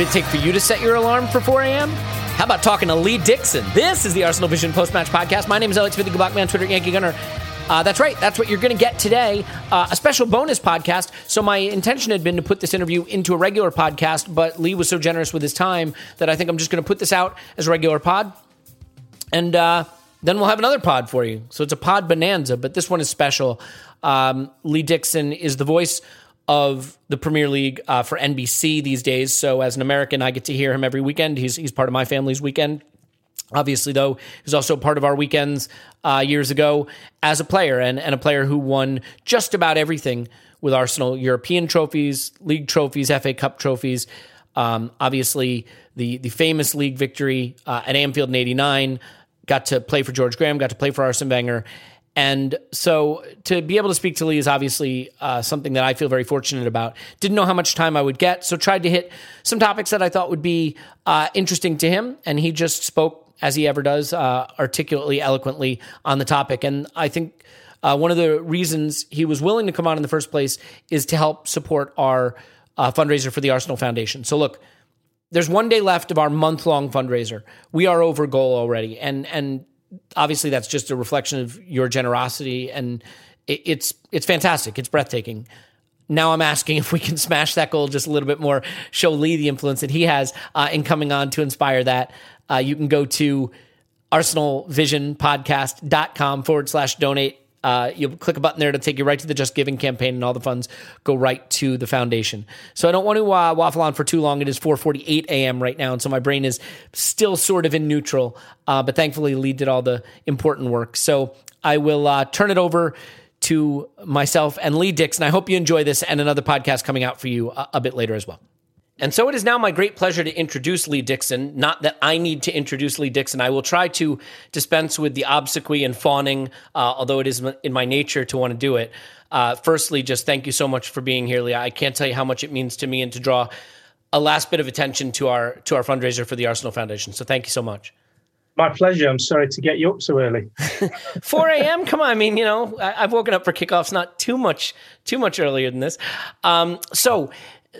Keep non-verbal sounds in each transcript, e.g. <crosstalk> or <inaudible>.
Would it take for you to set your alarm for 4 a.m.? How about talking to Lee Dixon? This is the Arsenal Vision post match podcast. My name is Alex Blackman, Twitter Yankee Gunner. Uh, that's right. That's what you're going to get today. Uh, a special bonus podcast. So, my intention had been to put this interview into a regular podcast, but Lee was so generous with his time that I think I'm just going to put this out as a regular pod. And uh, then we'll have another pod for you. So, it's a pod bonanza, but this one is special. Um, Lee Dixon is the voice of the Premier League uh, for NBC these days. So, as an American, I get to hear him every weekend. He's, he's part of my family's weekend. Obviously, though, he was also part of our weekends uh, years ago as a player and, and a player who won just about everything with Arsenal European trophies, league trophies, FA Cup trophies. Um, obviously, the, the famous league victory uh, at Anfield in 89, got to play for George Graham, got to play for Arsene Wenger. And so to be able to speak to Lee is obviously uh, something that I feel very fortunate about. Didn't know how much time I would get, so tried to hit some topics that I thought would be uh, interesting to him. And he just spoke, as he ever does, uh, articulately, eloquently on the topic. And I think uh, one of the reasons he was willing to come on in the first place is to help support our uh, fundraiser for the Arsenal Foundation. So look, there's one day left of our month long fundraiser. We are over goal already, and and obviously that's just a reflection of your generosity, and it, it's it's fantastic. It's breathtaking. Now I'm asking <laughs> if we can smash that goal just a little bit more, show Lee the influence that he has uh, in coming on to inspire that. Uh, you can go to arsenalvisionpodcast.com forward slash donate. Uh, you'll click a button there to take you right to the Just Giving campaign, and all the funds go right to the foundation. So I don't want to uh, waffle on for too long. It is 4:48 a.m. right now, and so my brain is still sort of in neutral. Uh, but thankfully, Lee did all the important work. So I will uh, turn it over to myself and Lee Dixon. I hope you enjoy this and another podcast coming out for you a, a bit later as well. And so it is now my great pleasure to introduce Lee Dixon. Not that I need to introduce Lee Dixon. I will try to dispense with the obsequy and fawning, uh, although it is in my nature to want to do it. Uh, firstly, just thank you so much for being here, Lee. I can't tell you how much it means to me and to draw a last bit of attention to our to our fundraiser for the Arsenal Foundation. So thank you so much. My pleasure. I'm sorry to get you up so early. <laughs> <laughs> 4 a.m. Come on, I mean, you know, I, I've woken up for kickoffs not too much too much earlier than this. Um, so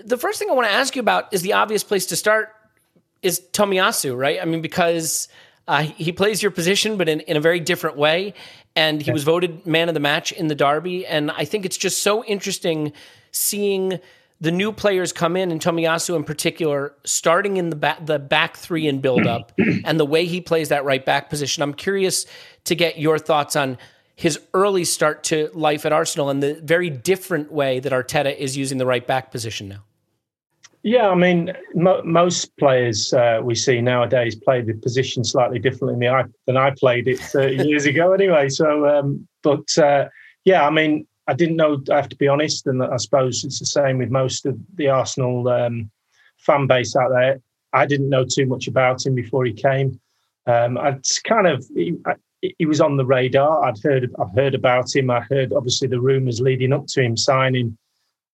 the first thing I want to ask you about is the obvious place to start is Tomiyasu, right? I mean, because uh, he plays your position, but in, in a very different way. And he was voted man of the match in the derby. And I think it's just so interesting seeing the new players come in, and Tomiyasu in particular, starting in the back, the back three and build up, and the way he plays that right back position. I'm curious to get your thoughts on his early start to life at Arsenal and the very different way that Arteta is using the right back position now. Yeah, I mean, mo- most players uh, we see nowadays play the position slightly differently than I, than I played it 30 <laughs> years ago, anyway. So, um, but uh, yeah, I mean, I didn't know. I have to be honest, and I suppose it's the same with most of the Arsenal um, fan base out there. I didn't know too much about him before he came. Um, I'd kind of he, was on the radar. I'd heard I've heard about him. I heard obviously the rumours leading up to him signing.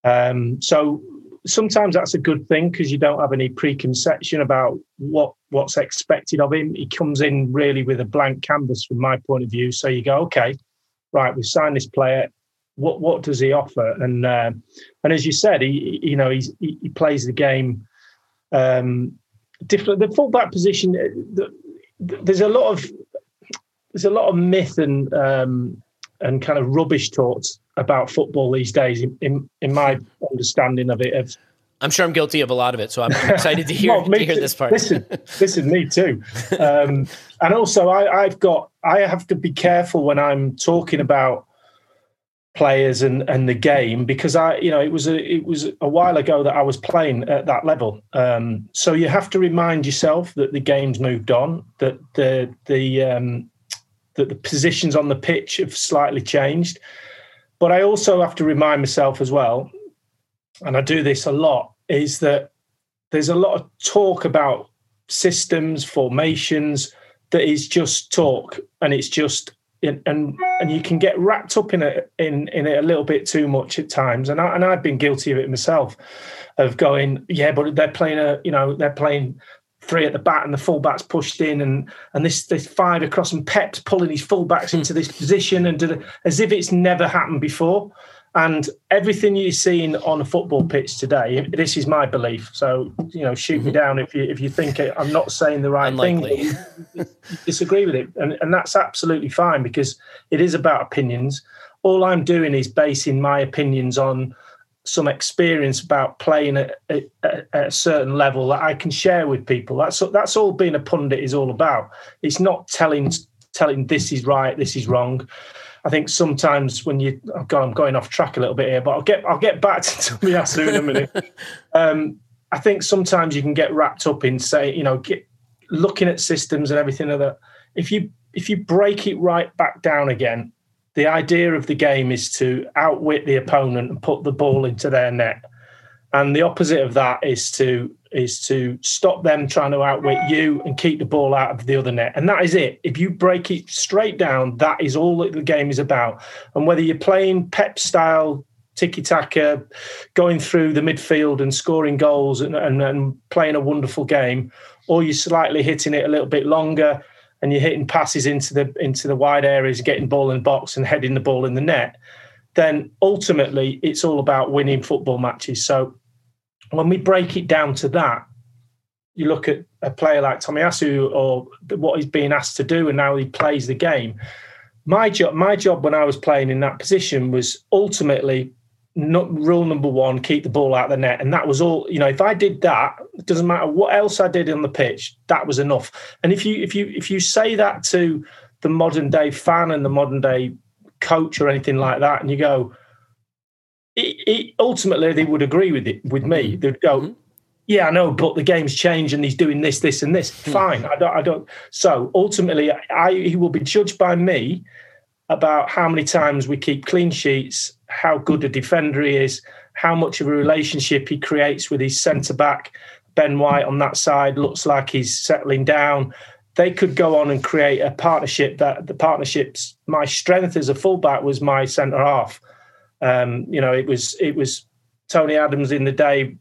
Um, so sometimes that's a good thing because you don't have any preconception about what what's expected of him. He comes in really with a blank canvas from my point of view. So you go, okay, right, we've signed this player. What what does he offer? And uh, and as you said, he you know he's, he, he plays the game um, different. The fullback position, the, the, there's a lot of there's a lot of myth and um, and kind of rubbish talked about football these days. In, in, in my understanding of it, of I'm sure I'm guilty of a lot of it, so I'm excited to <laughs> hear, well, to hear this part. Listen, listen, me too. <laughs> Um, and also, I, I've got I have to be careful when I'm talking about players and and the game because I you know it was a it was a while ago that I was playing at that level. Um, so you have to remind yourself that the game's moved on, that the the um, that the positions on the pitch have slightly changed. But I also have to remind myself as well, and I do this a lot, is that there's a lot of talk about systems, formations, that is just talk and it's just and and you can get wrapped up in it in in it a little bit too much at times and I, and I've been guilty of it myself of going yeah but they're playing a you know they're playing three at the back and the fullbacks pushed in and and this this five across and Pep's pulling his fullbacks into this position and as if it's never happened before. And everything you're seeing on a football pitch today, this is my belief. So you know, shoot me mm-hmm. down if you if you think I'm not saying the right Unlikely. thing. <laughs> disagree with it, and and that's absolutely fine because it is about opinions. All I'm doing is basing my opinions on some experience about playing at, at, at, a certain level that I can share with people. That's that's all being a pundit is all about. It's not telling telling this is right, this is wrong. I think sometimes when you, oh God, I'm going off track a little bit here, but I'll get I'll get back <laughs> to Tomiyasu in a minute. <laughs> Um, I think sometimes you can get wrapped up in say, you know, get, looking at systems and everything like that. If you if you break it right back down again the idea of the game is to outwit the opponent and put the ball into their net. And the opposite of that is to is to stop them trying to outwit you and keep the ball out of the other net. And that is it. If you break it straight down, that is all that the game is about. And whether you're playing Pep style tiki taka, going through the midfield and scoring goals and, and, and playing a wonderful game, or you're slightly hitting it a little bit longer and you're hitting passes into the into the wide areas, getting ball in the box and heading the ball in the net, then ultimately it's all about winning football matches. So when we break it down to that, you look at a player like Tommy Tomiyasu or what he's being asked to do and now he plays the game. My job, my job when I was playing in that position was ultimately not rule number one, keep the ball out of the net. And that was all, you know, if I did that, it doesn't matter what else I did on the pitch, that was enough. And if you if you if you say that to the modern day fan and the modern day coach or anything like that, and you go, it, it, ultimately they would agree with it with me. Mm-hmm. They'd go, mm-hmm. Yeah, I know, but the game's changed and he's doing this, this, and this. Mm-hmm. Fine. I don't I don't so ultimately I he will be judged by me about how many times we keep clean sheets, how good a defender he is, how much of a relationship he creates with his centre back. Ben White on that side looks like he's settling down. They could go on and create a partnership that the partnerships, my strength as a fullback was my centre half. Um, you know, it was it was Tony Adams in the day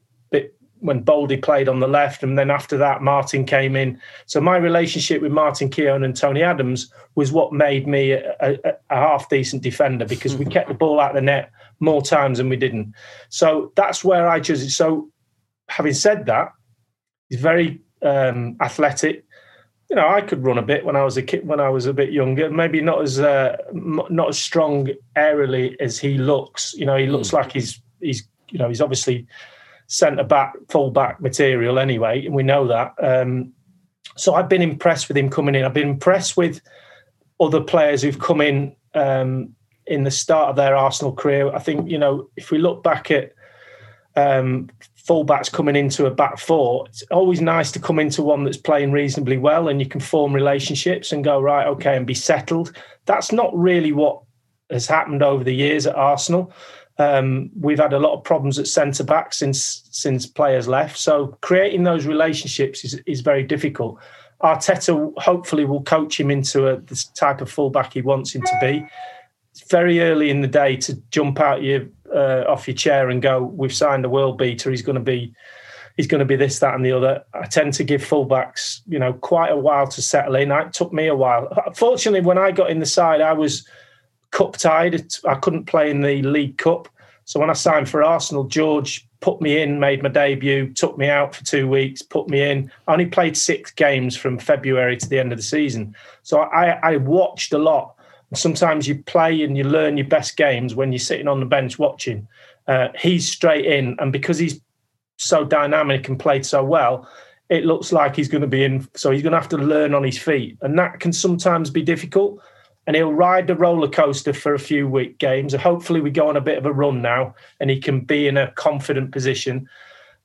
when Bouldy played on the left, and then after that, Martin came in. So my relationship with Martin Keown and Tony Adams was what made me a, a, a half decent defender because we <laughs> kept the ball out of the net more times than we didn't. So that's where I chose it. So having said that, he's very um, athletic. You know, I could run a bit when I was a kid, when I was a bit younger. Maybe not as uh, not as strong aerially as he looks. You know, he looks mm. like he's he's you know he's obviously centre back, full back material anyway, and we know that. Um, so I've been impressed with him coming in. I've been impressed with other players who've come in um, in the start of their Arsenal career. I think you know if we look back at um, fullbacks coming into a back four, it's always nice to come into one that's playing reasonably well, and you can form relationships and go right, okay, and be settled. That's not really what has happened over the years at Arsenal. Um, we've had a lot of problems at centre back since since players left. So creating those relationships is, is very difficult. Arteta hopefully will coach him into a, the type of fullback he wants him to be. It's very early in the day to jump out your uh, off your chair and go, "We've signed a world beater. He's going to be." He's going to be this, that, and the other. I tend to give fullbacks, you know, quite a while to settle in. It took me a while. Fortunately, when I got in the side, I was cup tied. I couldn't play in the League Cup. So when I signed for Arsenal, George put me in, made my debut, took me out for two weeks, put me in. I only played six games from February to the end of the season. So I, I watched a lot. Sometimes you play and you learn your best games when you're sitting on the bench watching. Uh, he's straight in, and because he's so dynamic and played so well, it looks like he's going to be in. So he's going to have to learn on his feet, and that can sometimes be difficult and he'll ride the roller coaster for a few week games. Hopefully, we go on a bit of a run now, and he can be in a confident position.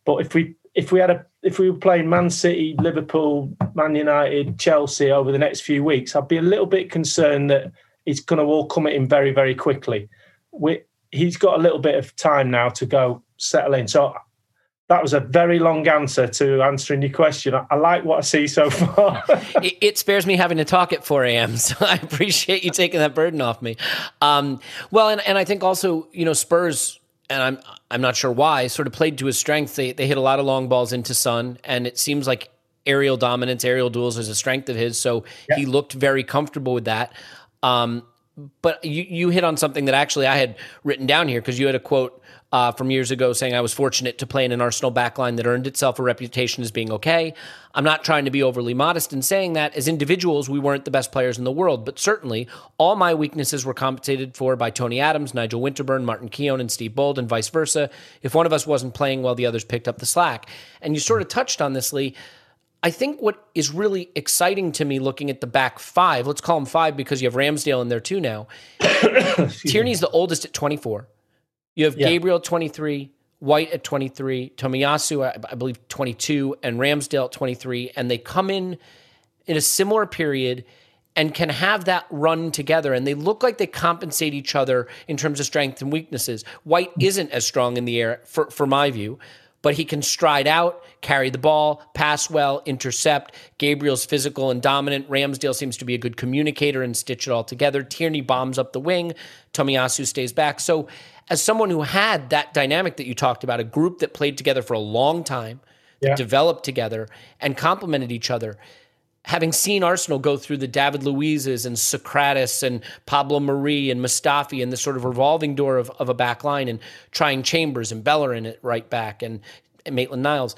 But if we if we had a if we were playing Man City, Liverpool, Man United, Chelsea over the next few weeks, I'd be a little bit concerned that he's going to all come at him very very quickly. We, he's got a little bit of time now to go settle in. So that was a very long answer to answering your question. I, I like what I see so far. <laughs> it, it, spares me having to talk at 4 a.m., so <laughs> I appreciate you taking that burden off me. Um, well, and, and I think also, you know, Spurs, and I'm I'm not sure why, sort of played to his strength. They they hit a lot of long balls into Sun, and it seems like aerial dominance, aerial duels is a strength of his. So yeah. he looked very comfortable with that. Um, but you you hit on something that actually I had written down here because you had a quote uh, from years ago saying I was fortunate to play in an Arsenal backline that earned itself a reputation as being okay. I'm not trying to be overly modest in saying that. As individuals, we weren't the best players in the world, but certainly all my weaknesses were compensated for by Tony Adams, Nigel Winterburn, Martin Keown, and Steve Bould, and vice versa. If one of us wasn't playing well, the others picked up the slack. And you sort of touched on this, Lee. I think what is really exciting to me looking at the back five, let's call them five because you have Ramsdale in there too now. <coughs> Tierney's the oldest at 24. You have yeah. Gabriel 23, White at 23, Tomiyasu, I, I believe 22, and Ramsdale at 23, and they come in in a similar period and can have that run together. And they look like they compensate each other in terms of strength and weaknesses. White isn't as strong in the air, for, for my view, but he can stride out, carry the ball, pass well, intercept. Gabriel's physical and dominant. Ramsdale seems to be a good communicator and stitch it all together. Tierney bombs up the wing. Tomiyasu stays back. So as someone who had that dynamic that you talked about, a group that played together for a long time, yeah. developed together and complemented each other, having seen Arsenal go through the David Luizes and Sokratis and Pablo Mari and Mustafi and the sort of revolving door of, of a back line and trying Chambers and Bellerin at right back and, and Maitland Niles,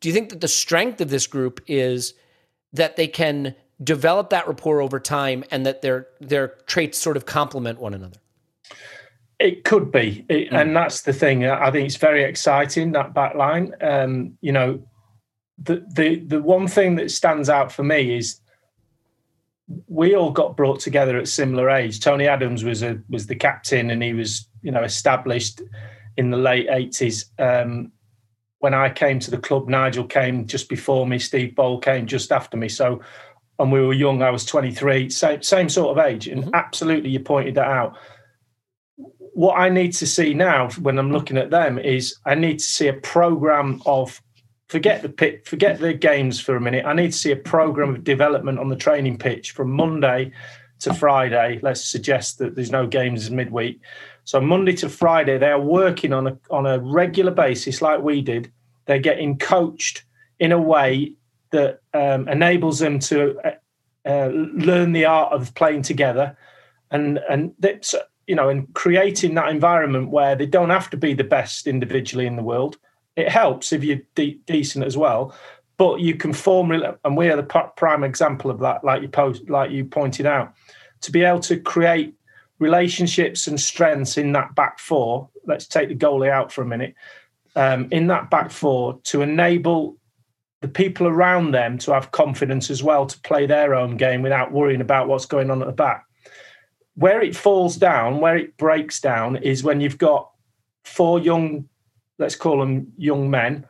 do you think that the strength of this group is that they can develop that rapport over time and that their their traits sort of complement one another? It could be, it, mm. and that's the thing. I think it's very exciting that back line. Um, you know, the the the one thing that stands out for me is we all got brought together at similar age. Tony Adams was a was the captain, and he was you know established in the late eighties. Um, when I came to the club, Nigel came just before me. Steve Bould came just after me. So, and we were young. I was twenty three. Same same sort of age, and mm-hmm. absolutely, you pointed that out what I need to see now when I'm looking at them is I need to see a program of forget the pit, forget the games for a minute. I need to see a program of development on the training pitch from Monday to Friday. Let's suggest that there's no games midweek. So Monday to Friday, they are working on a on a regular basis, like we did. They're getting coached in a way that um, enables them to uh, uh, learn the art of playing together, and and that's you know, and creating that environment where they don't have to be the best individually in the world. It helps if you're de- decent as well, but you can form, and we are the prime example of that, like you post, like you pointed out, to be able to create relationships and strengths in that back four. Let's take the goalie out for a minute. Um, in that back four to enable the people around them to have confidence as well to play their own game without worrying about what's going on at the back where it falls down, where it breaks down, is when you've got four young, let's call them young men,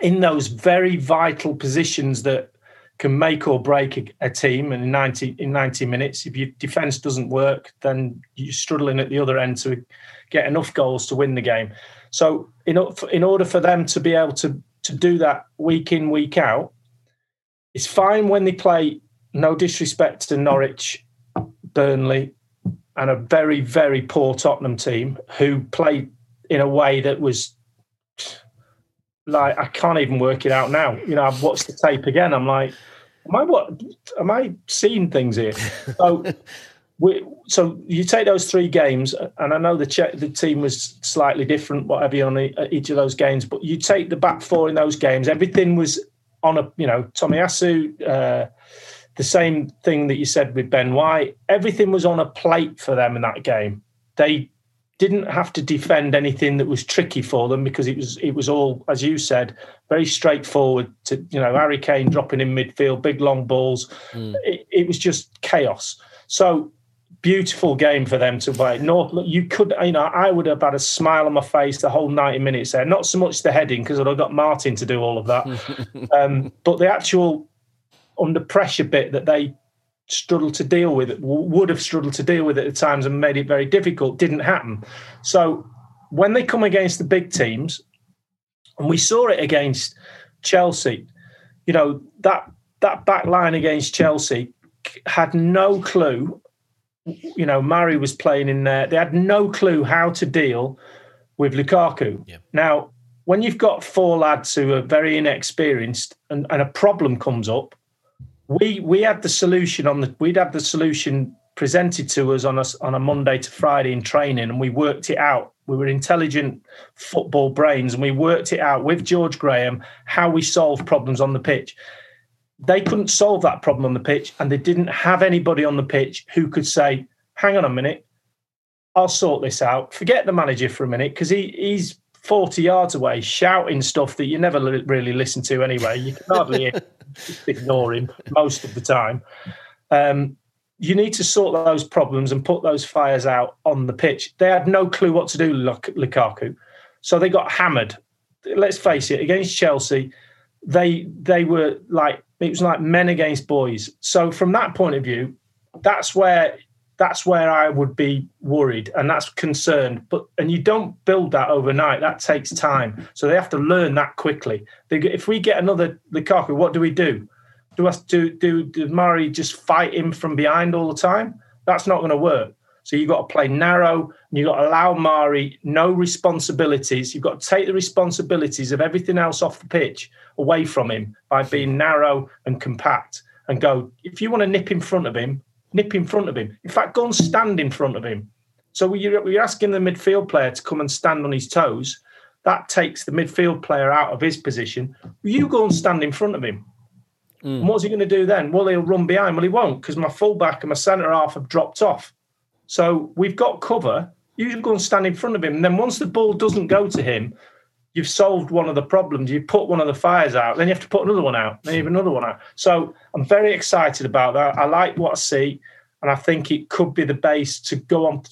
in those very vital positions that can make or break a, a, team. And in 90, in 90 minutes, if your defence doesn't work, then you're struggling at the other end to get enough goals to win the game. So, in, in order for them to be able to, to do that week in, week out, it's fine when they play. No disrespect to Norwich, Burnley, and a very very poor Tottenham team who played in a way that was like I can't even work it out now. You know, I've watched the tape again. I'm like, am I what? Am I seeing things here? So, <laughs> we, so you take those three games, and I know the che- the team was slightly different, whatever on each of those games. But you take the back four in those games, everything was on a you know Tomiyasu. Uh, the same thing that you said with Ben White. Everything was on a plate for them in that game. They didn't have to defend anything that was tricky for them because it was it was all, as you said, very straightforward. To you know, Harry Kane dropping in midfield, big long balls. Mm. It, it, was just chaos. So beautiful game for them to play. North, you could, you know, I would have had a smile on my face the whole ninety minutes there. Not so much the heading because I'd got Martin to do all of that, <laughs> um, but the actual under pressure bit that they struggled to deal with it, would have struggled to deal with it at times and made it very difficult, didn't happen. So when they come against the big teams, and we saw it against Chelsea, you know, that that back line against Chelsea had no clue. You know, Mari was playing in there. They had no clue how to deal with Lukaku. Yeah. Now, when you've got four lads who are very inexperienced and, and a problem comes up, we we had the solution on the we'd have the solution presented to us on a on a Monday to Friday in training, and we worked it out. We were intelligent football brains, and we worked it out with George Graham how we solve problems on the pitch. They couldn't solve that problem on the pitch, and they didn't have anybody on the pitch who could say, "Hang on a minute, I'll sort this out." Forget the manager for a minute because he he's 40 yards away shouting stuff that you never really listen to anyway. You can hardly <laughs> ignore him most of the time. Um, you need to sort those problems and put those fires out on the pitch. They had no clue what to do, Lukaku. So they got hammered. Let's face it, against Chelsea, they they were like it was like men against boys. So from that point of view, that's where that's where I would be worried and that's concerned. But and you don't build that overnight. That takes time. So they have to learn that quickly. They, if we get another Lukaku, what do we do? Do us do do do Mari just fight him from behind all the time? That's not going to work. So you've got to play narrow and you've got to allow Mari no responsibilities. You've got to take the responsibilities of everything else off the pitch away from him by being narrow and compact and go, if you want to nip in front of him, nip in front of him. In fact, go and stand in front of him. So you're, you're asking the midfield player to come and stand on his toes. That takes the midfield player out of his position. You go and stand in front of him. Mm. And what's he going to do then? Well, he'll run behind. Well, he won't because my fullback and my centre half have dropped off. So we've got cover. You go and stand in front of him. And then once the ball doesn't go to him, you've solved one of the problems. You put one of the fires out, then you have to put another one out, then you have another one out. So I'm very excited about that. I like what I see, and I think it could be the base to go on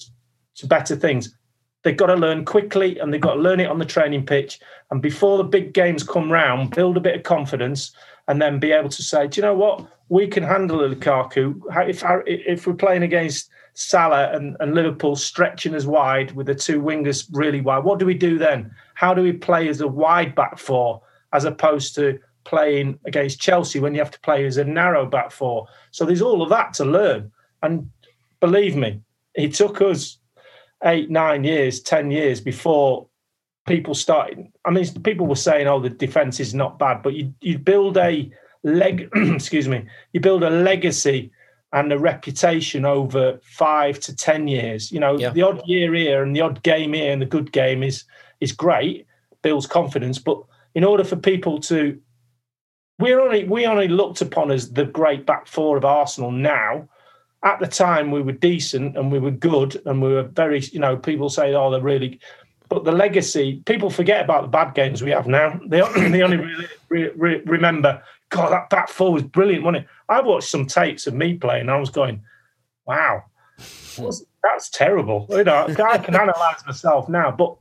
to better things. They've got to learn quickly, and they've got to learn it on the training pitch. And before the big games come round, build a bit of confidence, and then be able to say, "Do you know what? We can handle Lukaku. If if we're playing against." Salah and, and Liverpool stretching as wide with the two wingers really wide. What do we do then? How do we play as a wide back four as opposed to playing against Chelsea when you have to play as a narrow back four? So there's all of that to learn. And believe me, it took us eight, nine years, 10 years before people started. I mean, people were saying, oh, the defense is not bad, but you, you build a leg, <clears throat> excuse me, you build a legacy and a reputation over five to ten years. You know, yeah. the odd year here and the odd game here and the good game is is great, builds confidence. But in order for people to, we're only we only looked upon as the great back four of Arsenal now. At the time, we were decent and we were good and we were very, you know, people say, oh, they're really. But the legacy, people forget about the bad games we have now. They, <clears throat> they only really, re, remember, God, that back four was brilliant, wasn't it? I watched some tapes of me playing and I was going, wow, hmm. that's terrible. You know, I can analyze myself now, but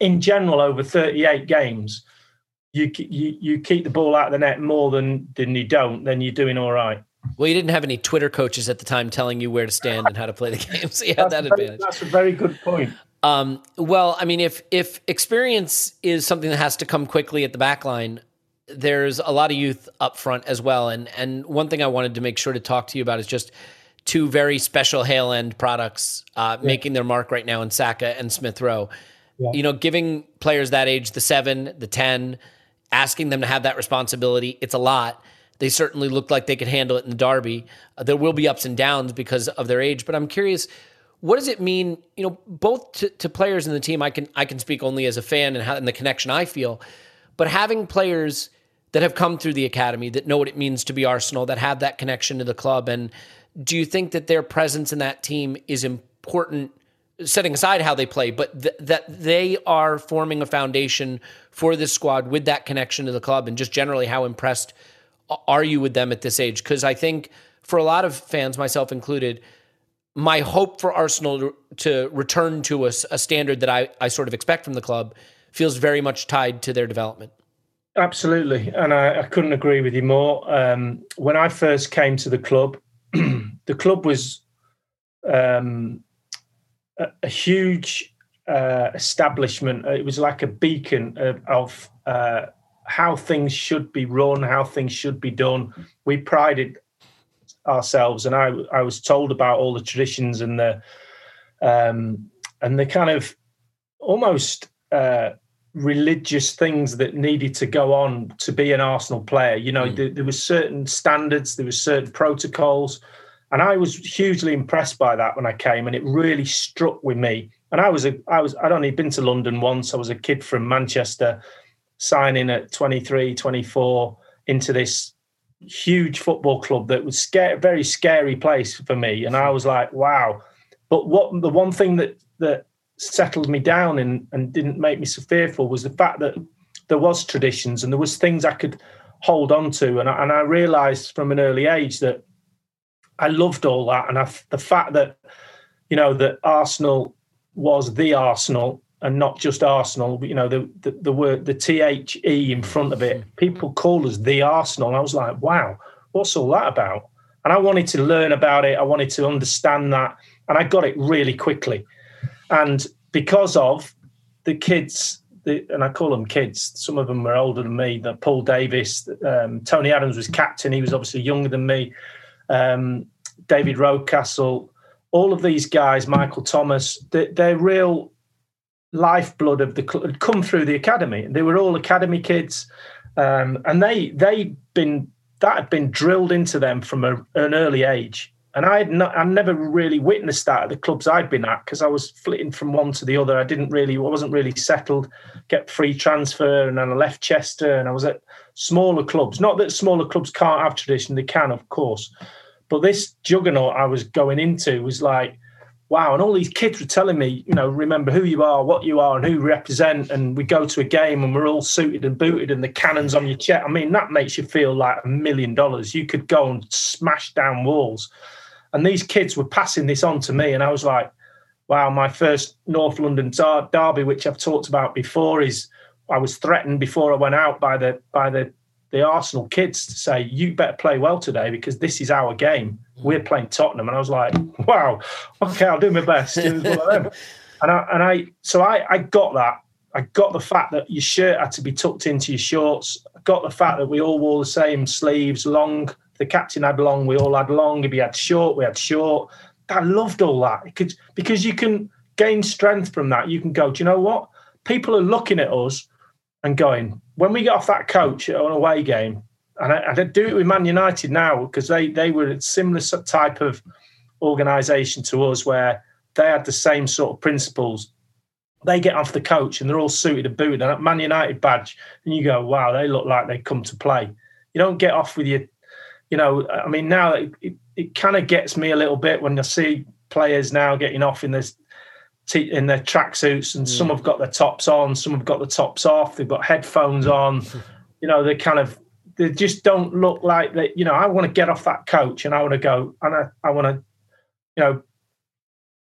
in general, over 38 games, you, you you keep the ball out of the net more than than you don't, then you're doing all right. Well, you didn't have any Twitter coaches at the time telling you where to stand and how to play the <laughs> game, so you had that very, advantage. That's a very good point. Um, well, I mean, if if experience is something that has to come quickly at the back line, there's a lot of youth up front as well. And and one thing I wanted to make sure to talk to you about is just two very special Hale End products uh, yeah. making their mark right now in Saka and Smith Rowe. Yeah. You know, giving players that age the seven, the 10, asking them to have that responsibility, it's a lot. They certainly look like they could handle it in the derby. Uh, there will be ups and downs because of their age, but I'm curious what does it mean you know both to, to, players in the team i can i can speak only as a fan and, how, and the connection i feel but having players that have come through the academy that know what it means to be arsenal that have that connection to the club and do you think that their presence in that team is important setting aside how they play but th- that they are forming a foundation for this squad with that connection to the club and just generally how impressed are you with them at this age because i think for a lot of fans myself included my hope for Arsenal to, return to a, a standard that I, I sort of expect from the club feels very much tied to their development. Absolutely, and I, I couldn't agree with you more. Um, when I first came to the club, <clears throat> the club was um, a, a, huge uh, establishment. It was like a beacon of, of uh, how things should be run, how things should be done. We prided ourselves, and I I was told about all the traditions and the um, and the kind of almost uh, religious things that needed to go on to be an Arsenal player. You know, mm. there, there was certain standards, there were certain protocols, and I was hugely impressed by that when I came, and it really struck with me. And I was a I was I'd only been to London once. I was a kid from Manchester, signing at 23, 24 into this huge football club that was very scary place for me. And I was like, wow. But what the one thing that that settled me down and, and didn't make me so fearful was the fact that there was traditions and there was things I could hold on to. And I, and I realized from an early age that I loved all that. And I, the fact that, you know, that Arsenal was the Arsenal and not just Arsenal. You know, the, the, the word, the T H E in front of it. People call us the Arsenal. And I was like, wow, what's all that about? And I wanted to learn about it. I wanted to understand that. And I got it really quickly. And because of the kids, the, and I call them kids, some of them were older than me, the Paul Davis, um, Tony Adams was captain. He was obviously younger than me. Um, David Rocastle, all of these guys, Michael Thomas, they, they're real lifeblood of the club come through the academy. They were all academy kids, um, and they they been that had been drilled into them from a, an early age. And I had not, I never really witnessed that at the clubs I'd been at because I was flitting from one to the other. I didn't really, I wasn't really settled. Get free transfer, and then I left Chester, and I was at smaller clubs. Not that smaller clubs can't have tradition; they can, of course. But this juggernaut I was going into was like wow. And all these kids were telling me, you know, remember who you are, what you are, and who you represent. And we go to a game and we're all suited and booted and the cannons on your chest. I mean, that makes you feel like a million dollars. You could go and smash down walls. And these kids were passing this on to me. And I was like, wow, my first North London derby, which I've talked about before, is I was threatened before I went out by the by the the Arsenal kids to say, you better play well today because this is our game. We're mm. playing Tottenham. And I was like, wow, okay, I'll do my best. <laughs> and I, and I, so I, I got that. I got the fact that your shirt had to be tucked into your shorts. I got the fact that we all wore the same sleeves, long. The captain had long. We all had long. If he had short, we had short. I loved all that because because you can gain strength from that. You can go. Do you know what? People are looking at us and going, when we get off that coach on a away game, and I, I do it with Man United now because they they were a similar type of organisation to us where they had the same sort of principles. They get off the coach and they're all suited and booted, and that Man United badge, and you go, wow, they look like they come to play. You don't get off with your, you know. I mean, now it, it, it kind of gets me a little bit when I see players now getting off in this in their tracksuits, and mm. some have got their tops on, some have got the tops off. They've got headphones on. <laughs> you know, they kind of they just don't look like that. You know, I want to get off that coach and I want to go and I, I want to, you know,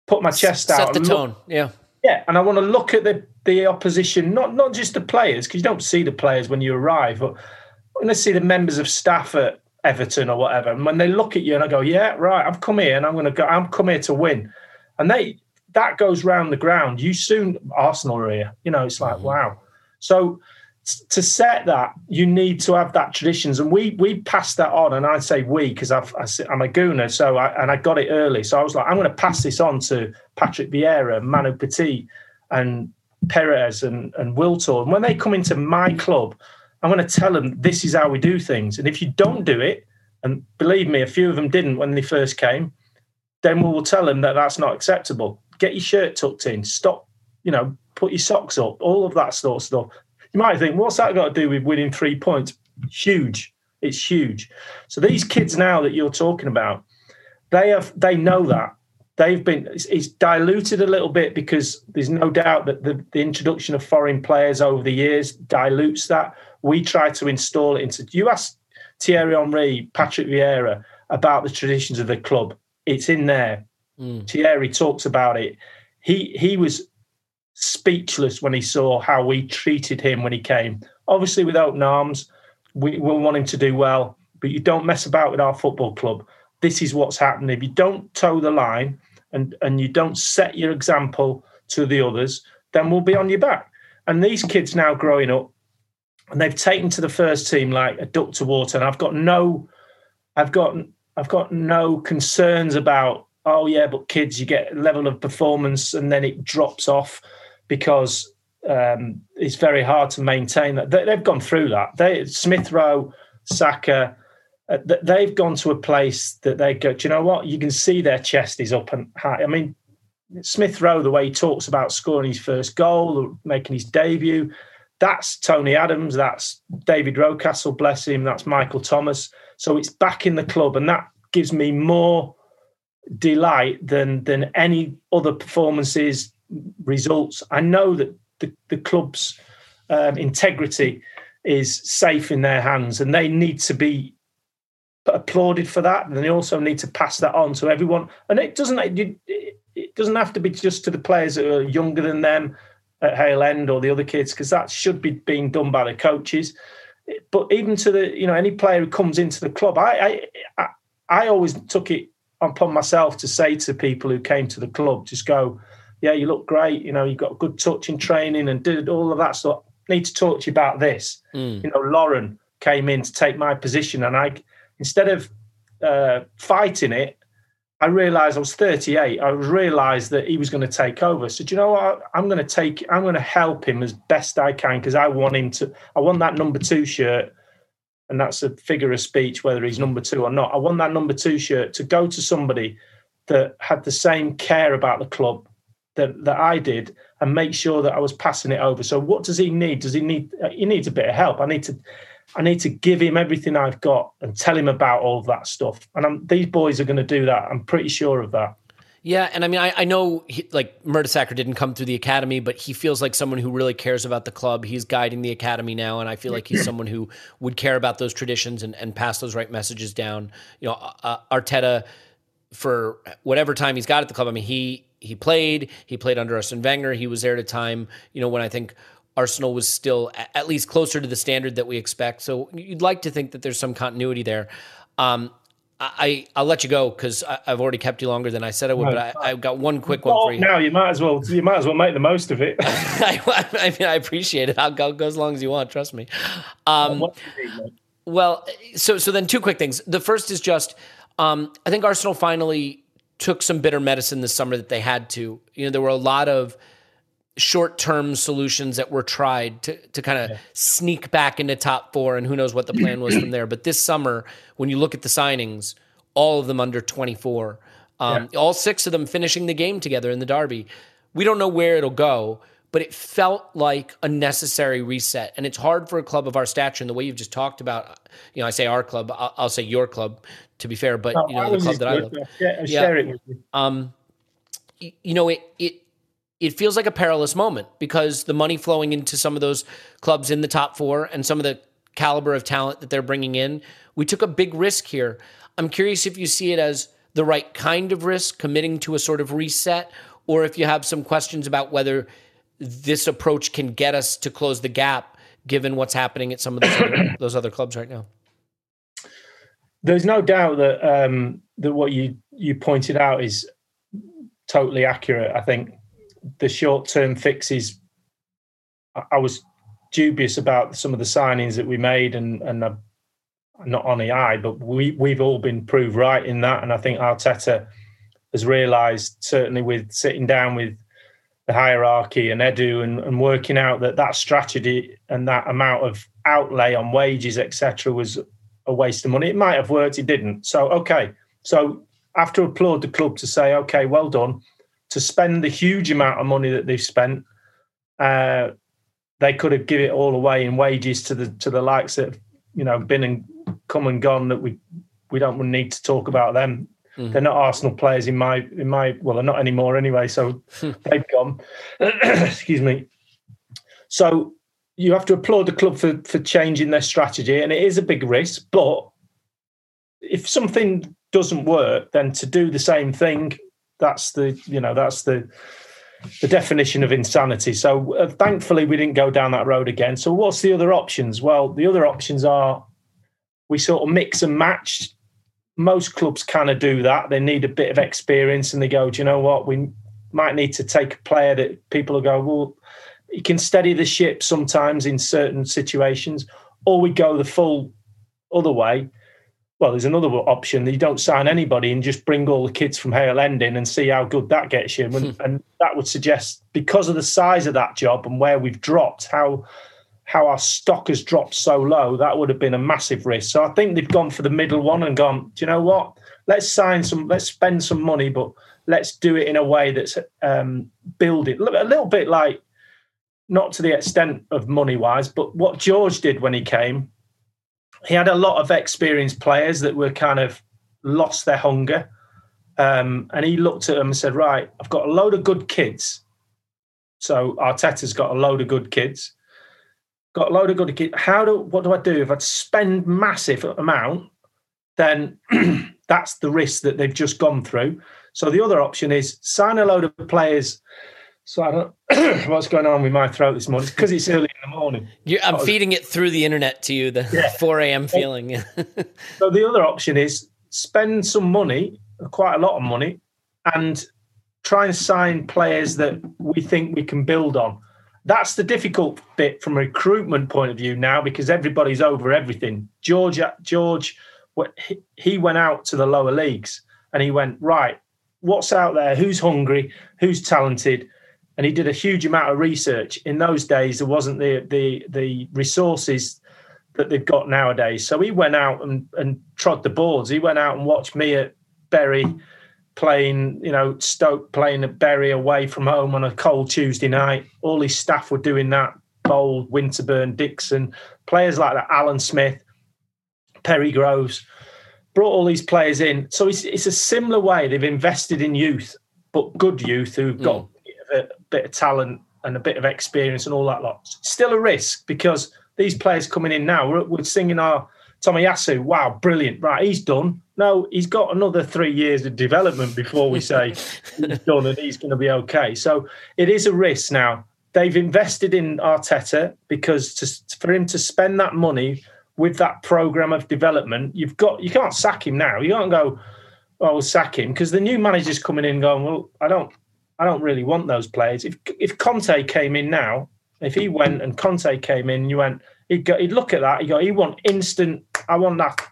put my chest Set out. Set the tone. Yeah. Yeah, and I want to look at the the opposition, not not just the players, because you don't see the players when you arrive, but I when I see the members of staff at Everton or whatever, and when they look at you and I go, yeah, right, I've come here and I'm going to go, I'm come here to win, and they that goes round the ground. You soon Arsenal are here. You know, it's like mm-hmm. wow. So to set that, you need to have that traditions, and we we passed that on. And I say we because I, am a gooner, so I, and I got it early. So I was like, I'm going to pass this on to Patrick Vieira, Manu Petit, and Pires and and Wiltor. And when they come into my club, I'm going to tell them this is how we do things. And if you don't do it, and believe me, a few of them didn't when they first came, then we will tell them that that's not acceptable. Get your shirt tucked in. Stop, you know, put your socks up. All of that sort of stuff. You might think, what's that got to do with winning three points? Huge. It's huge. So these kids now that you're talking about, they have they know that they've been it's, it's, diluted a little bit because there's no doubt that the, the, introduction of foreign players over the years dilutes that we try to install it into you ask thierry henry patrick vieira about the traditions of the club. It's in there. Mm. thierry talks about it. He he was speechless when he saw how we treated him when he came. Obviously with open arms we will want him to do well but you don't mess about with our football club. This is what's happening. If you don't toe the line and and you don't set your example to the others, then we'll be on your back. And these kids now growing up, and they've taken to the first team like a duck to water. And I've got no, I've got I've got no concerns about. Oh yeah, but kids, you get a level of performance and then it drops off because um, it's very hard to maintain that. They, have gone through that. They Smith Rowe, Saka, uh, they've gone to a place that they go, do you know what? You can see their chest is up and high. I mean, Smith Rowe, the way he talks about scoring his first goal, or making his debut, that's Tony Adams, that's David Rocastle, bless him, that's Michael Thomas. So it's back in the club, and that gives me more delight than than any other performances, results. I know that the, the club's um, integrity is safe in their hands, and they need to be applauded for that, and they also need to pass that on to everyone. And it doesn't it doesn't have to be just to the players that are younger than them at Hale End or the other kids, because that should be being done by the coaches. But even to the you know any player who comes into the club, I I I always took it upon myself to say to people who came to the club, just go, yeah, you look great. You know, you got good touch in training and did all of that stuff. Need to talk to you about this. Mm. You know, Lauren came in to take my position, and I instead of uh, fighting it, I realized I was 38. I realized that he was going to take over. So, do you know what? I'm going to take, I'm going to help him as best I can because I want him to, I want that number two shirt. And that's a figure of speech, whether he's number two or not. I want that number two shirt to go to somebody that had the same care about the club that, that I did and make sure that I was passing it over. So, what does he need? Does he need, he needs a bit of help. I need to, I need to give him everything I've got and tell him about all that stuff. And I'm, these boys are going to do that. I'm pretty sure of that. Yeah, and I mean, I, I know he, like Mertesacker didn't come through the academy, but he feels like someone who really cares about the club. He's guiding the academy now, and I feel like he's <clears throat> someone who would care about those traditions and, and pass those right messages down. You know, uh, uh Arteta for whatever time he's got at the club. I mean, he he played, he played under Arsene Wenger. He was there at a time, you know, when I think Arsenal was still at least closer to the standard that we expect. So you'd like to think that there's some continuity there. Um, I I'll let you go because I've already kept you longer than I said I would. But I, have got one quick one for you. Now you might as well you might as well make the most of it. <laughs> I, I, mean, I appreciate it. I'll go, go as long as you want. Trust me. Um, well, so so then two quick things. The first is just um, I think Arsenal finally took some bitter medicine this summer that they had to. You know, there were a lot of short-term solutions that were tried to to kind of yeah. sneak back into top four, and who knows what the plan was from <clears throat> there. But this summer, when you look at the signings, all of them under 24, um, yeah. all six of them finishing the game together in the derby. We don't know where it'll go, but it felt like a necessary reset. And it's hard for a club of our stature, and the way you've just talked about. You know, I say our club, I'll, I'll say your club to be fair, but no, you know the club that I love. Yeah, share it with you. Um, you know, it it it feels like a perilous moment because the money flowing into some of those clubs in the top four and some of the caliber of talent that they're bringing in, we took a big risk here. I'm curious if you see it as the right kind of risk, committing to a sort of reset, or if you have some questions about whether this approach can get us to close the gap given what's happening at some of those other, <coughs> those other clubs right now. There's no doubt that um, that what you you pointed out is totally accurate. I think the short term fixes. I was dubious about some of the signings that we made, and and I'm not on the eye, but we we've all been proved right in that, and I think Arteta has realised certainly with sitting down with the hierarchy and Edu and, and working out that that strategy and that amount of outlay on wages etc was a waste of money. It might have worked, it didn't. So okay, so I to applaud the club to say okay, well done to spend the huge amount of money that they've spent. Uh, they could have given it all away in wages to the to the likes that have, you know been and come and gone that we we don't need to talk about them. Mm-hmm. They're not Arsenal players in my in my well, they're not anymore anyway. So <laughs> they've gone. <clears throat> Excuse me. So you have to applaud the club for for changing their strategy, and it is a big risk. But if something doesn't work, then to do the same thing, that's the you know that's the the definition of insanity. So uh, thankfully, we didn't go down that road again. So what's the other options? Well, the other options are we sort of mix and match. Most clubs kind of do that. They need a bit of experience, and they go, do you know what? We might need to take a player that people will go, well, he can steady the ship sometimes in certain situations, or we go the full other way well, there's another option. You don't sign anybody and just bring all the kids from Hale End in and see how good that gets you. And, hmm. and, that would suggest, because of the size of that job and where we've dropped, how how our stock has dropped so low, that would have been a massive risk. So I think they've gone for the middle one and gone, do you know what? Let's sign some, let's spend some money, but let's do it in a way that's um, build it a little bit like, not to the extent of money wise, but what George did when he came he had a lot of experienced players that were kind of lost their hunger. Um, and he looked at them and said, Right, I've got a load of good kids. So Arteta's got a load of good kids. Got a load of good kids. How do what do I do? If I spend massive amount, then <clears throat> that's the risk that they've just gone through. So the other option is sign a load of players so I don't <clears throat> what's going on with my throat this morning because it's early the morning. You're, I'm oh, feeding it through the internet to you, the yeah. <laughs> 4 a.m. feeling. <laughs> so the other option is spend some money, quite a lot of money, and try and sign players that we think we can build on. That's the difficult bit from a recruitment point of view now because everybody's over everything. George, George, he went out to the lower leagues and he went right. What's out there? Who's hungry? Who's talented? And he did a huge amount of research. In those days, there wasn't the the the resources that they've got nowadays. So he went out and, and trod the boards. He went out and watched me at Bury playing, you know, Stoke playing at Bury away from home on a cold Tuesday night. All his staff were doing that. Bould, Winterburn, Dixon, players like that, Alan Smith, Perry Groves, brought all these players in. So it's, it's a similar way. They've invested in youth, but good youth who've got mm a bit of talent and a bit of experience and all that lot. Still a risk because these players coming in now, we're, we're singing our Tommy Tomiyasu, wow, brilliant. Right, he's done. No, he's got another three years of development before we say <laughs> he's done and he's going to be okay. So it is a risk now. They've invested in Arteta because to, for him to spend that money with that program of development, you've got you can't sack him now. You can't go, oh, we'll sack him because the new manager's coming in going, well, I don't I don't really want those players. If if Conte came in now, if he went and Conte came in, you went, he'd go, he'd look at that. He go, he want instant. I want that.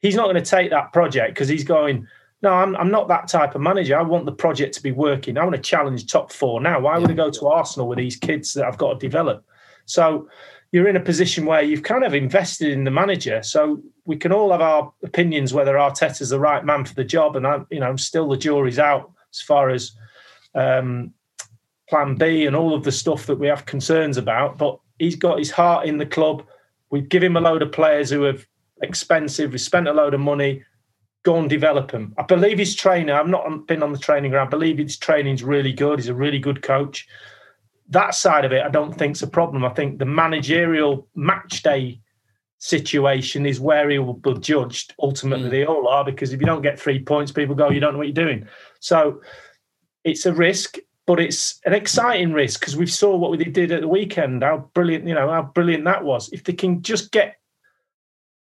He's not going to take that project because he's going. No, I'm I'm not that type of manager. I want the project to be working. I want to challenge top four now. Why would I go to Arsenal with these kids that I've got to develop? So you're in a position where you've kind of invested in the manager. So we can all have our opinions whether Arteta's the right man for the job, and I'm, you know, I'm still the jury's out as far as um, plan B and all of the stuff that we have concerns about. But he's got his heart in the club. We give him a load of players who are expensive. We spent a load of money. Go and develop him. I believe his trainer. I've not been on the training ground. I believe his training's really good. He's a really good coach. That side of it, I don't think's a problem. I think the managerial match day situation is where he will be judged. Ultimately, mm. they all are because if you don't get three points, people go, "You don't know what you're doing." So it's a risk, but it's an exciting risk because we saw what they did at the weekend. How brilliant, you know, how brilliant that was. If they can just get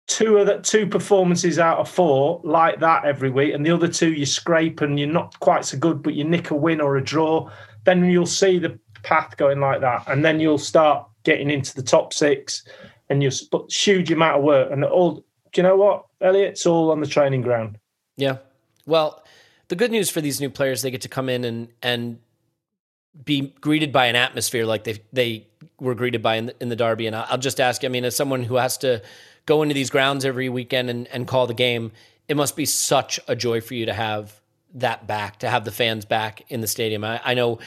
two of the two performances out of four like that every week, and the other two you scrape and you're not quite so good, but you nick a win or a draw, then you'll see the path going like that, and then you'll start getting into the top six, and you put huge amount of work. And all, do you know what, Elliot? It's all on the training ground. Yeah. Well, the good news for these new players, they get to come in and and be greeted by an atmosphere like they they were greeted by in the, in the derby. And I'll just ask, I mean, as someone who has to go into these grounds every weekend and, and call the game, it must be such a joy for you to have that back, to have the fans back in the stadium. I, I know,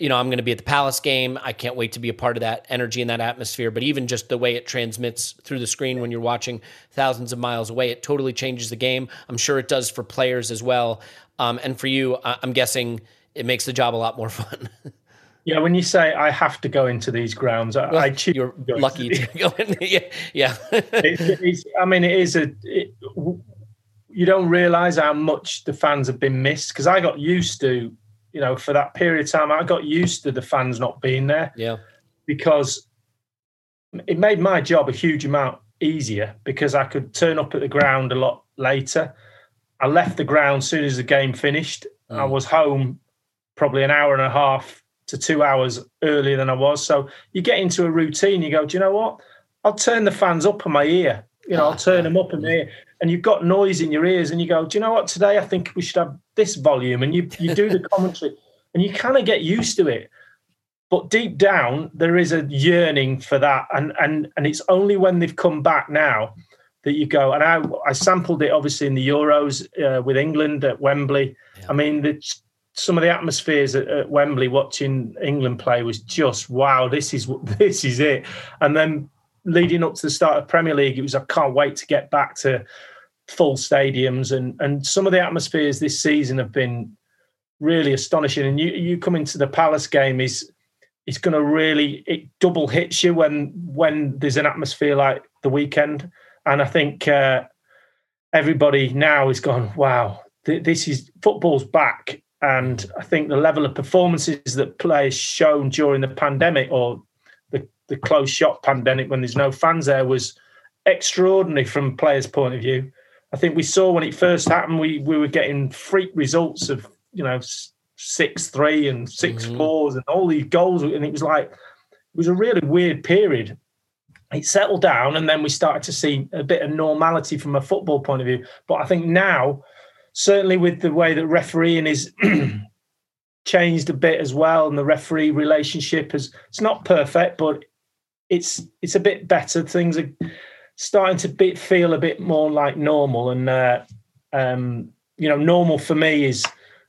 you know, I'm going to be at the Palace game. I can't wait to be a part of that energy and that atmosphere. But even just the way it transmits through the screen when you're watching thousands of miles away, it totally changes the game. I'm sure it does for players as well. Um, and for you, I'm guessing it makes the job a lot more <laughs> fun. Yeah, when you say I have to go into these grounds, I, well, I choose. You're lucky to go in. <laughs> yeah, yeah. it, I mean, it is a. It, you don't realize how much the fans have been missed because I got used to, you know, for that period of time, I got used to the fans not being there. Yeah. Because it made my job a huge amount easier because I could turn up at the ground a lot later. I left the ground as soon as the game finished. Mm. I was home probably an hour and a half to two hours earlier than I was. So you get into a routine. You go, do you know what? I'll turn the fans up in my ear. You know, I'll turn <laughs> them up in my ear. And you've got noise in your ears, and you go, do you know what? Today I think we should have this volume. And you you do the <laughs> commentary, and you kind of get used to it. But deep down, there is a yearning for that, and and and it's only when they've come back now that you go. And I I sampled it obviously in the Euros uh, with England at Wembley. Yeah. I mean, it's some of the atmospheres at, at, Wembley watching England play was just wow. This is <laughs> this is it. And then leading up to the start of Premier League, it was I can't wait to get back to full stadiums and and some of the atmospheres this season have been really astonishing. And you you come into the Palace game is it's going to really it double hits you when when there's an atmosphere like the weekend. And I think uh, everybody now is gone. Wow, th- this is football's back and I think the level of performances that players shown during the pandemic or the, the closed shop pandemic when there's no fans there was extraordinary from players' point of view. I think we saw when it first happened, we we were getting freak results of you know six three and 6 mm-hmm. fours and all these goals, and it was like it was a really weird period. It settled down, and then we started to see a bit of normality from a football point of view. But I think now certainly with the way that refereeing is <clears throat> changed a bit as well, and the referee relationship is it's not perfect, but it's it's a bit better. Things are starting to be, feel a bit more like normal, and uh, um, you know, normal for me is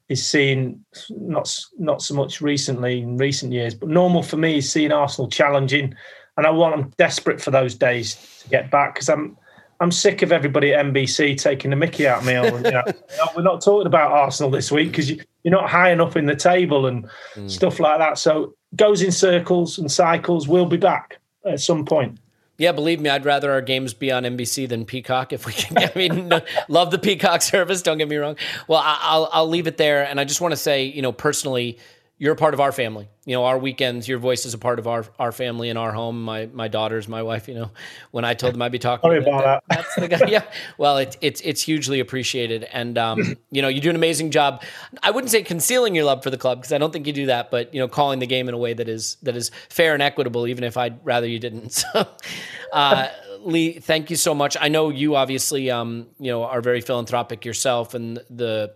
is seeing not not so much recently in recent years, but normal for me is seeing Arsenal challenging, and I want I'm desperate for those days to get back because I'm I'm sick of everybody at NBC taking the mickey out of me. you know, <laughs> we're not talking about Arsenal this week because you, are not high enough in the table and mm. stuff like that. So goes in circles and cycles. We'll be back at some point. Yeah, believe me, I'd rather our games be on NBC than Peacock if we can. I mean, <laughs> love the Peacock service. Don't get me wrong. Well, I'll I'll leave it there, and I just want to say, you know, personally, you're a part of our family. You know, our weekends, your voice is a part of our our family and our home. My my daughters, my wife. You know, when I told them I'd be talking, Sorry about that, that. That's the guy. <laughs> yeah. Well, it's it's it's hugely appreciated, and um, <clears throat> you know, you do an amazing job. I wouldn't say concealing your love for the club because I don't think you do that, but you know, calling the game in a way that is that is fair and equitable, even if I'd rather you didn't. <laughs> So, uh, Lee, thank you so much. I know you obviously, um, you know, are very philanthropic yourself, and the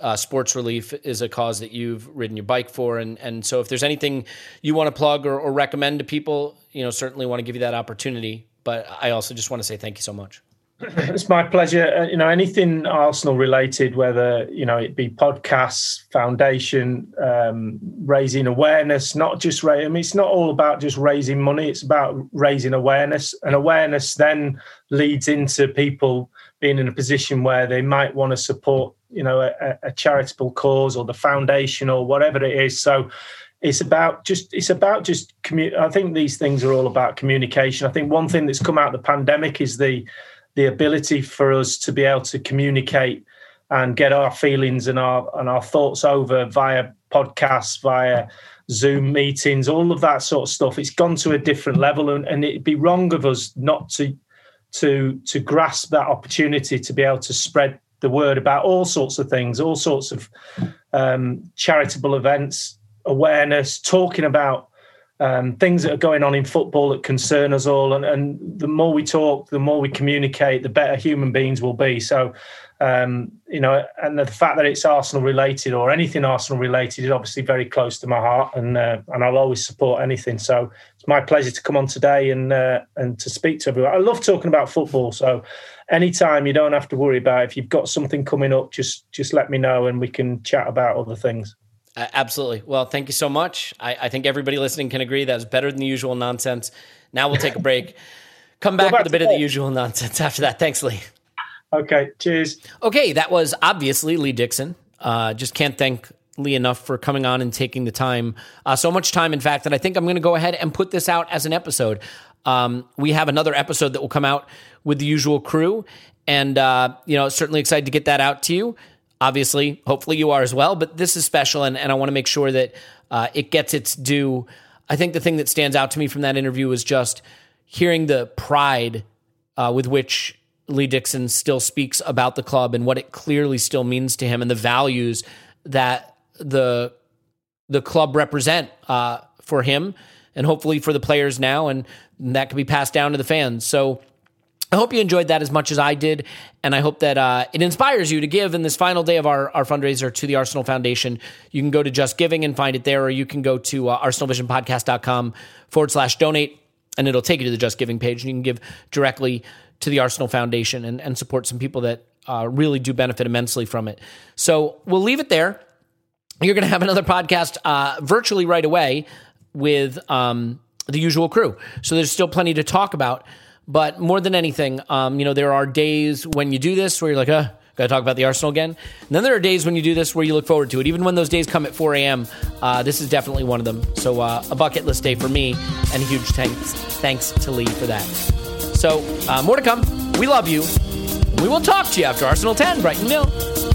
uh, sports relief is a cause that you've ridden your bike for, and and so if there's anything you want to plug or, or recommend to people, you know, certainly want to give you that opportunity. But I also just want to say thank you so much. It's my pleasure. Uh, you know, anything Arsenal related, whether you know it be podcasts, foundation, um, raising awareness, not just raise. I mean, it's not all about just raising money. It's about raising awareness, and awareness then leads into people being in a position where they might want to support you know a, a charitable cause or the foundation or whatever it is so it's about just it's about just commu- i think these things are all about communication i think one thing that's come out of the pandemic is the the ability for us to be able to communicate and get our feelings and our and our thoughts over via podcasts via zoom meetings all of that sort of stuff. It's gone to a different level and, and it'd be wrong of us not to to to grasp that opportunity to be able to spread the word about all sorts of things, all sorts of um, charitable events, awareness, talking about um, things that are going on in football that concern us all. And, and the more we talk, the more we communicate, the better human beings will be. So, um, you know, and the fact that it's Arsenal related or anything Arsenal related is obviously very close to my heart, and uh, and I'll always support anything. So it's my pleasure to come on today and uh, and to speak to everyone. I love talking about football, so anytime you don't have to worry about it. if you've got something coming up, just just let me know and we can chat about other things. Absolutely. Well, thank you so much. I, I, think everybody listening can agree that was better than the usual nonsense. Now we'll take a break. <laughs> Come back, back with a bit of the usual nonsense after that. Thanks, Lee. Okay. Cheers. Okay, that was obviously Lee Dixon. Uh, just can't thank Lee enough for coming on and taking the time. Uh, so much time, in fact, that I think I'm going to go ahead and put this out as an episode. Um, we have another episode that will come out with the usual crew, and uh, you know, certainly excited to get that out to you. Obviously, hopefully you are as well. But this is special, and, and I want to make sure that uh, it gets its due. I think the thing that stands out to me from that interview was just hearing the pride uh, with which Lee Dixon still speaks about the club and what it clearly still means to him, and the values that the the club represent uh, for him, and hopefully for the players now, and that can be passed down to the fans. So I hope you enjoyed that as much as I did, and I hope that uh, it inspires you to give in this final day of our, our fundraiser to the Arsenal Foundation. You can go to Just Giving and find it there, or you can go to uh, arsenalvisionpodcast.com forward slash donate, and it'll take you to the Just Giving page, and you can give directly to the Arsenal Foundation and, and support some people that uh, really do benefit immensely from it. So we'll leave it there. You're going to have another podcast uh, virtually right away with um, the usual crew. So there's still plenty to talk about. But more than anything, um, you know, there are days when you do this where you're like, uh, Got to talk about the Arsenal again. And then there are days when you do this where you look forward to it. Even when those days come at 4 a.m., uh, this is definitely one of them. So uh, a bucket list day for me, and a huge thanks, thanks to Lee for that. So uh, more to come. We love you. We will talk to you after Arsenal 10, Brighton nil.